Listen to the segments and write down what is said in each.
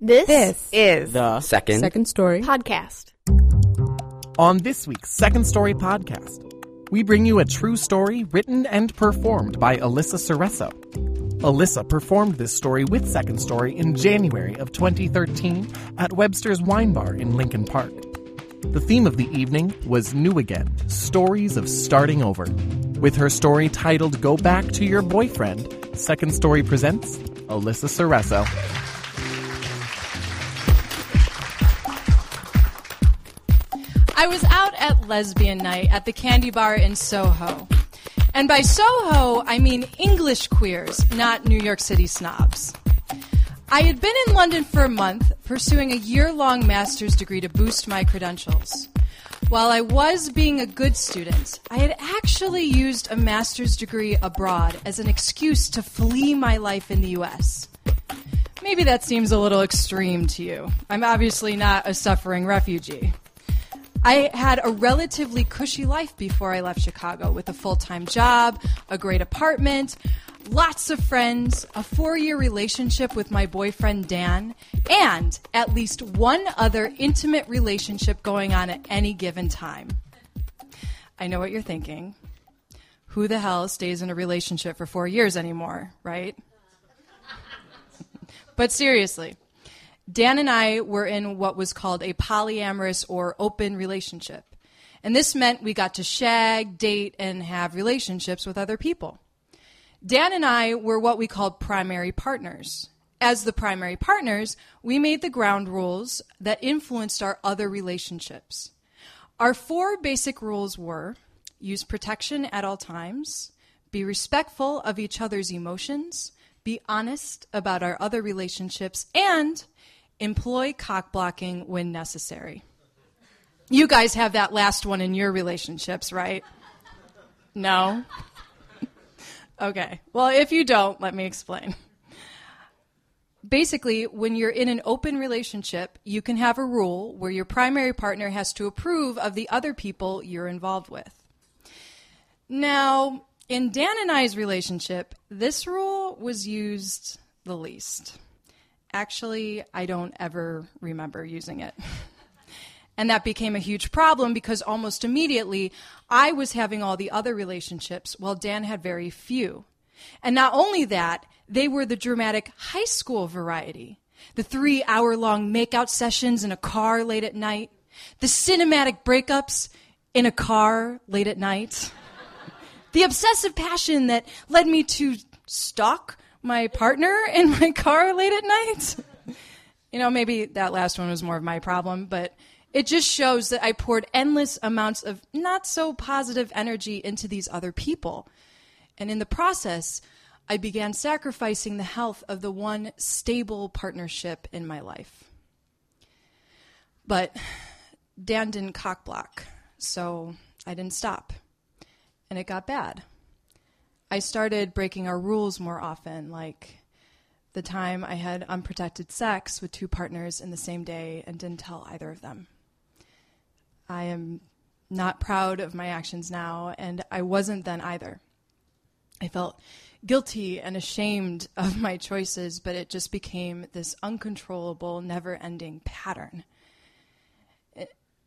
This, This is The Second. second story. podcast. On this week's Second Story podcast, we bring you a true story written and performed by Alyssa Cereso. Alyssa performed this story with Second Story in January of 2013 at Webster's Wine Bar in Lincoln Park. The theme of the evening was New Again Stories of Starting Over. With her story titled Go Back to Your Boyfriend, Second Story presents Alyssa Cereso. I was out at lesbian night at the candy bar in Soho. And by Soho, I mean English queers, not New York City snobs. I had been in London for a month, pursuing a year long master's degree to boost my credentials. While I was being a good student, I had actually used a master's degree abroad as an excuse to flee my life in the US. Maybe that seems a little extreme to you. I'm obviously not a suffering refugee. I had a relatively cushy life before I left Chicago with a full time job, a great apartment, lots of friends, a four year relationship with my boyfriend Dan, and at least one other intimate relationship going on at any given time. I know what you're thinking. Who the hell stays in a relationship for four years anymore, right? but seriously, Dan and I were in what was called a polyamorous or open relationship. And this meant we got to shag, date, and have relationships with other people. Dan and I were what we called primary partners. As the primary partners, we made the ground rules that influenced our other relationships. Our four basic rules were use protection at all times, be respectful of each other's emotions, be honest about our other relationships, and employ cock blocking when necessary. You guys have that last one in your relationships, right? No? okay. Well, if you don't, let me explain. Basically, when you're in an open relationship, you can have a rule where your primary partner has to approve of the other people you're involved with. Now, in Dan and I's relationship, this rule was used the least. Actually, I don't ever remember using it. and that became a huge problem because almost immediately I was having all the other relationships while Dan had very few. And not only that, they were the dramatic high school variety. The three hour long makeout sessions in a car late at night, the cinematic breakups in a car late at night, the obsessive passion that led me to stalk my partner in my car late at night. you know, maybe that last one was more of my problem, but it just shows that I poured endless amounts of not so positive energy into these other people. And in the process, I began sacrificing the health of the one stable partnership in my life. But Dan didn't cockblock, so I didn't stop. And it got bad. I started breaking our rules more often, like the time I had unprotected sex with two partners in the same day and didn't tell either of them. I am not proud of my actions now, and I wasn't then either. I felt guilty and ashamed of my choices, but it just became this uncontrollable, never ending pattern.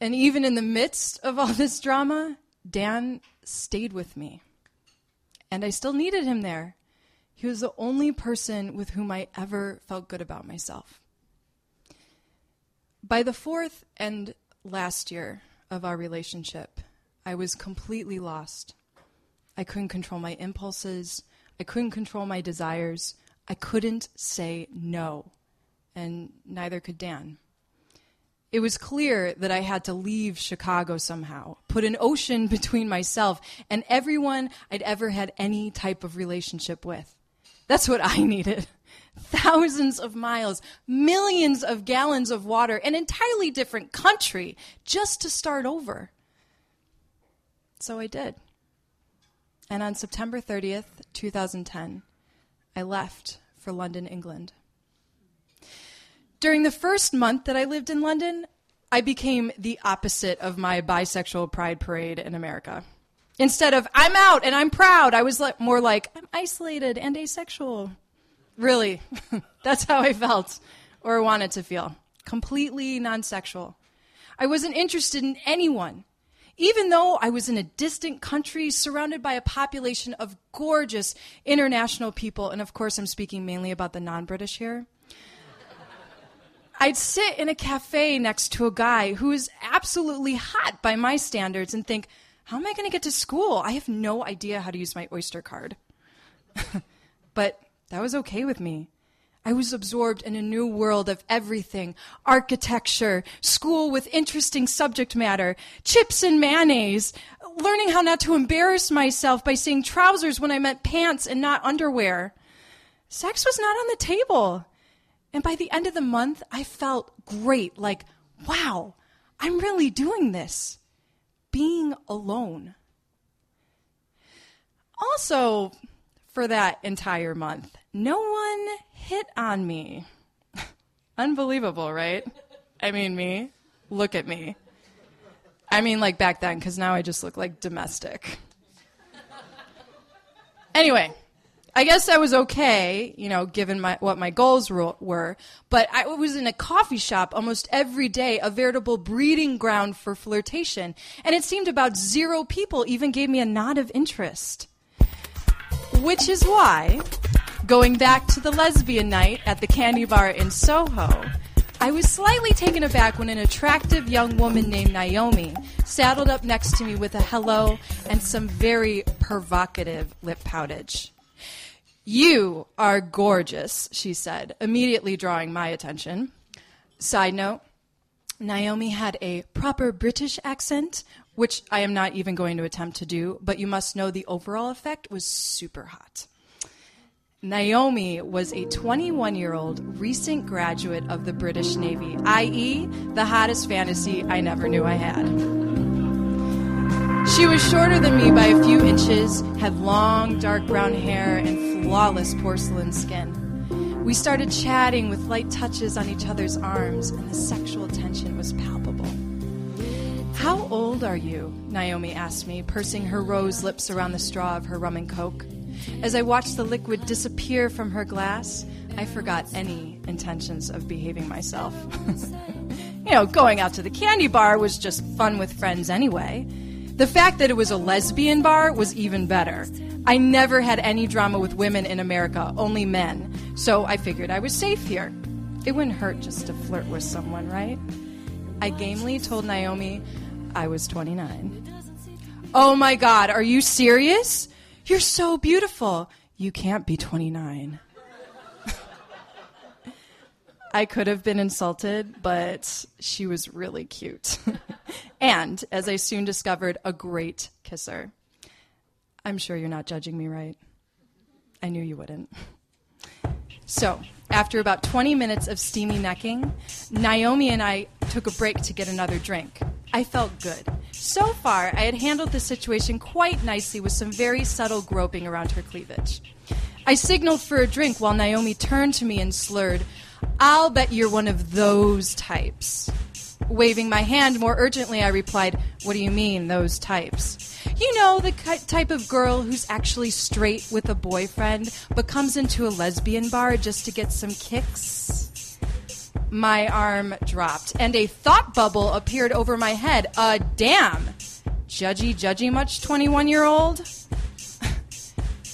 And even in the midst of all this drama, Dan stayed with me. And I still needed him there. He was the only person with whom I ever felt good about myself. By the fourth and last year of our relationship, I was completely lost. I couldn't control my impulses. I couldn't control my desires. I couldn't say no. And neither could Dan. It was clear that I had to leave Chicago somehow, put an ocean between myself and everyone I'd ever had any type of relationship with. That's what I needed. Thousands of miles, millions of gallons of water, an entirely different country just to start over. So I did. And on September 30th, 2010, I left for London, England. During the first month that I lived in London, I became the opposite of my bisexual pride parade in America. Instead of, I'm out and I'm proud, I was more like, I'm isolated and asexual. Really, that's how I felt. or wanted to feel. Completely non sexual. I wasn't interested in anyone. Even though I was in a distant country surrounded by a population of gorgeous international people, and of course, I'm speaking mainly about the non British here. I'd sit in a cafe next to a guy who is absolutely hot by my standards and think, how am I going to get to school? I have no idea how to use my Oyster card. but that was okay with me. I was absorbed in a new world of everything architecture, school with interesting subject matter, chips and mayonnaise, learning how not to embarrass myself by saying trousers when I meant pants and not underwear. Sex was not on the table. And by the end of the month, I felt great like, wow, I'm really doing this. Being alone. Also, for that entire month, no one hit on me. Unbelievable, right? I mean, me. Look at me. I mean, like back then, because now I just look like domestic. Anyway, I guess I was okay, you know, given my, what my goals were. But I was in a coffee shop almost every day, a veritable breeding ground for flirtation. And it seemed about zero people even gave me a nod of interest. Which is why, going back to the lesbian night at the candy bar in Soho, I was slightly taken aback when an attractive young woman named Naomi saddled up next to me with a hello and some very provocative lip poutage. You are gorgeous, she said, immediately drawing my attention. Side note Naomi had a proper British accent, which I am not even going to attempt to do, but you must know the overall effect was super hot. Naomi was a 21 year old recent graduate of the British Navy, i.e., the hottest fantasy I never knew I had. She was shorter than me by a few inches, had long dark brown hair, and flawless porcelain skin. We started chatting with light touches on each other's arms, and the sexual tension was palpable. How old are you? Naomi asked me, pursing her rose lips around the straw of her rum and coke. As I watched the liquid disappear from her glass, I forgot any intentions of behaving myself. you know, going out to the candy bar was just fun with friends anyway. The fact that it was a lesbian bar was even better. I never had any drama with women in America, only men. So I figured I was safe here. It wouldn't hurt just to flirt with someone, right? I gamely told Naomi I was 29. Oh my God, are you serious? You're so beautiful. You can't be 29. I could have been insulted, but she was really cute. and, as I soon discovered, a great kisser. I'm sure you're not judging me, right? I knew you wouldn't. So, after about 20 minutes of steamy necking, Naomi and I took a break to get another drink. I felt good. So far, I had handled the situation quite nicely with some very subtle groping around her cleavage. I signaled for a drink while Naomi turned to me and slurred, I'll bet you're one of those types. Waving my hand more urgently, I replied, What do you mean, those types? You know, the type of girl who's actually straight with a boyfriend, but comes into a lesbian bar just to get some kicks? My arm dropped, and a thought bubble appeared over my head. Uh, damn! Judgy, judgy much, 21 year old?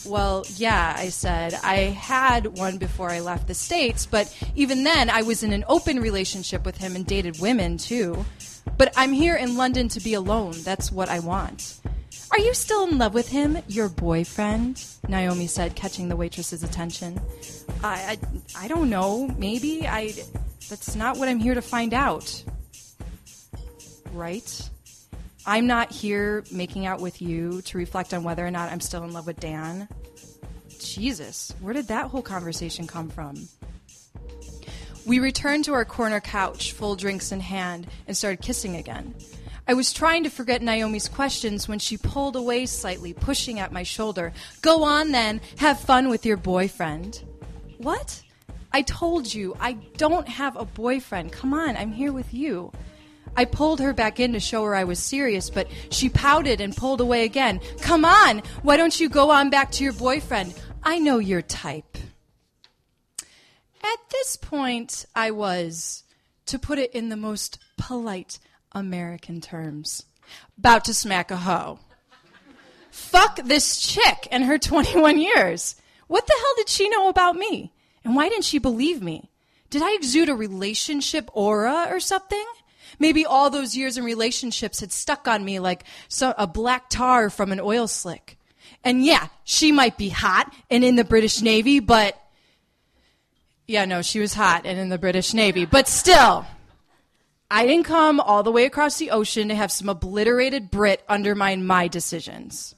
Well, yeah, I said. I had one before I left the States, but even then, I was in an open relationship with him and dated women, too. But I'm here in London to be alone. That's what I want. Are you still in love with him, your boyfriend? Naomi said, catching the waitress's attention. I, I, I don't know. Maybe. I. That's not what I'm here to find out. Right? I'm not here making out with you to reflect on whether or not I'm still in love with Dan. Jesus, where did that whole conversation come from? We returned to our corner couch, full drinks in hand, and started kissing again. I was trying to forget Naomi's questions when she pulled away slightly, pushing at my shoulder. Go on then, have fun with your boyfriend. What? I told you, I don't have a boyfriend. Come on, I'm here with you. I pulled her back in to show her I was serious, but she pouted and pulled away again. Come on, why don't you go on back to your boyfriend? I know your type. At this point, I was, to put it in the most polite American terms, about to smack a hoe. Fuck this chick and her 21 years. What the hell did she know about me? And why didn't she believe me? Did I exude a relationship aura or something? Maybe all those years in relationships had stuck on me like a black tar from an oil slick. And yeah, she might be hot and in the British Navy, but yeah, no, she was hot and in the British Navy, but still, I didn't come all the way across the ocean to have some obliterated Brit undermine my decisions.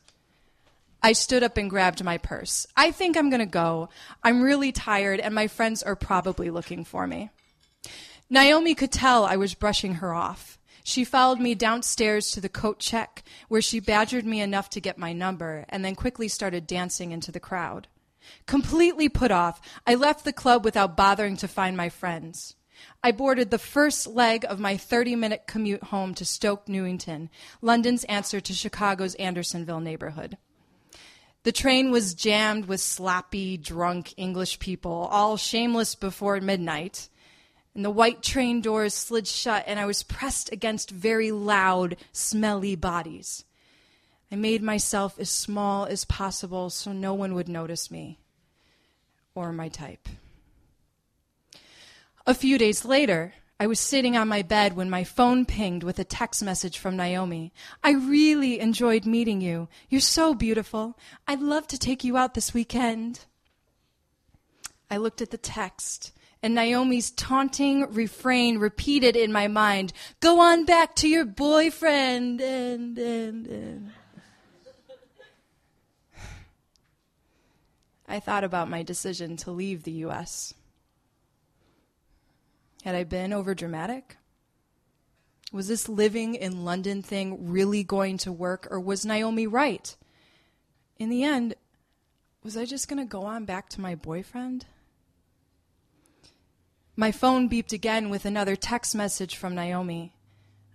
I stood up and grabbed my purse. I think I'm going to go. I'm really tired, and my friends are probably looking for me. Naomi could tell I was brushing her off. She followed me downstairs to the coat check, where she badgered me enough to get my number, and then quickly started dancing into the crowd. Completely put off, I left the club without bothering to find my friends. I boarded the first leg of my 30 minute commute home to Stoke Newington, London's answer to Chicago's Andersonville neighborhood. The train was jammed with sloppy, drunk English people, all shameless before midnight. And the white train doors slid shut, and I was pressed against very loud, smelly bodies. I made myself as small as possible so no one would notice me or my type. A few days later, I was sitting on my bed when my phone pinged with a text message from Naomi. I really enjoyed meeting you. You're so beautiful. I'd love to take you out this weekend. I looked at the text, and Naomi's taunting refrain repeated in my mind Go on back to your boyfriend. And, and, and. I thought about my decision to leave the U.S. Had I been overdramatic? Was this living in London thing really going to work, or was Naomi right? In the end, was I just going to go on back to my boyfriend? My phone beeped again with another text message from Naomi.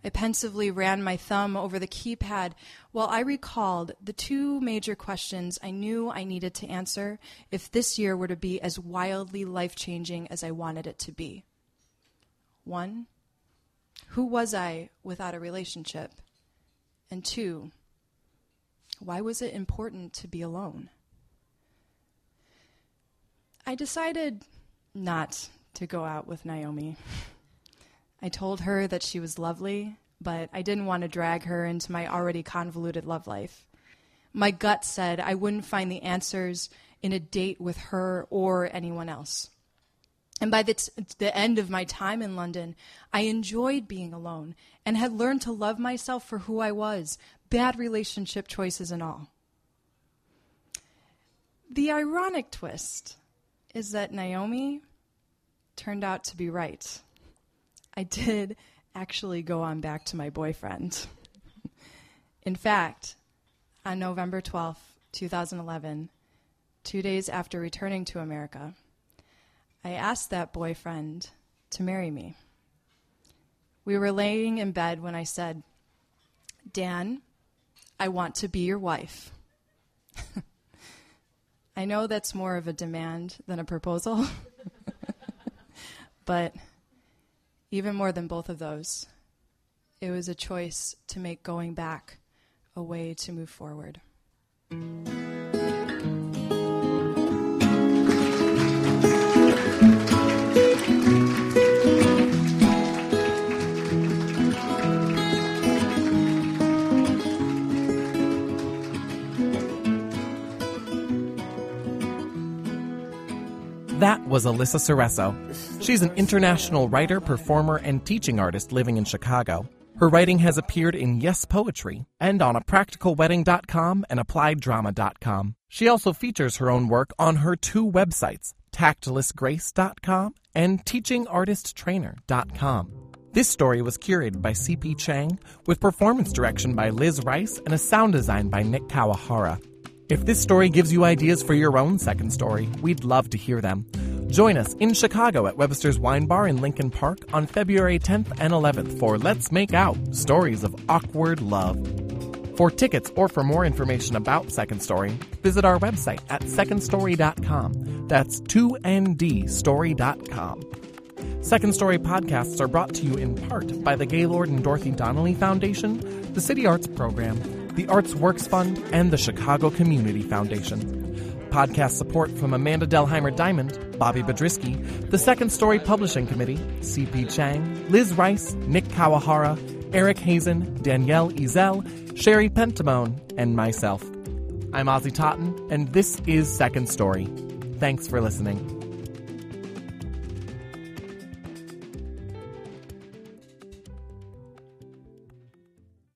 I pensively ran my thumb over the keypad while I recalled the two major questions I knew I needed to answer if this year were to be as wildly life changing as I wanted it to be. One, who was I without a relationship? And two, why was it important to be alone? I decided not to go out with Naomi. I told her that she was lovely, but I didn't want to drag her into my already convoluted love life. My gut said I wouldn't find the answers in a date with her or anyone else. And by the, t- the end of my time in London, I enjoyed being alone and had learned to love myself for who I was, bad relationship choices and all. The ironic twist is that Naomi turned out to be right. I did actually go on back to my boyfriend. in fact, on November 12th, 2011, two days after returning to America, I asked that boyfriend to marry me. We were laying in bed when I said, Dan, I want to be your wife. I know that's more of a demand than a proposal, but even more than both of those, it was a choice to make going back a way to move forward. That was Alyssa Cereso. She's an international writer, performer, and teaching artist living in Chicago. Her writing has appeared in Yes Poetry and on a apracticalwedding.com and applieddrama.com. She also features her own work on her two websites, tactlessgrace.com and teachingartisttrainer.com. This story was curated by CP Chang with performance direction by Liz Rice and a sound design by Nick Kawahara. If this story gives you ideas for your own second story, we'd love to hear them. Join us in Chicago at Webster's Wine Bar in Lincoln Park on February 10th and 11th for Let's Make Out Stories of Awkward Love. For tickets or for more information about Second Story, visit our website at secondstory.com. That's 2ndstory.com. Second Story podcasts are brought to you in part by the Gaylord and Dorothy Donnelly Foundation, the City Arts Program, the Arts Works Fund, and the Chicago Community Foundation. Podcast support from Amanda Delheimer Dimond, Bobby Badrisky, the Second Story Publishing Committee, CP Chang, Liz Rice, Nick Kawahara, Eric Hazen, Danielle Ezel, Sherry Pentamone, and myself. I'm Ozzy Totten, and this is Second Story. Thanks for listening.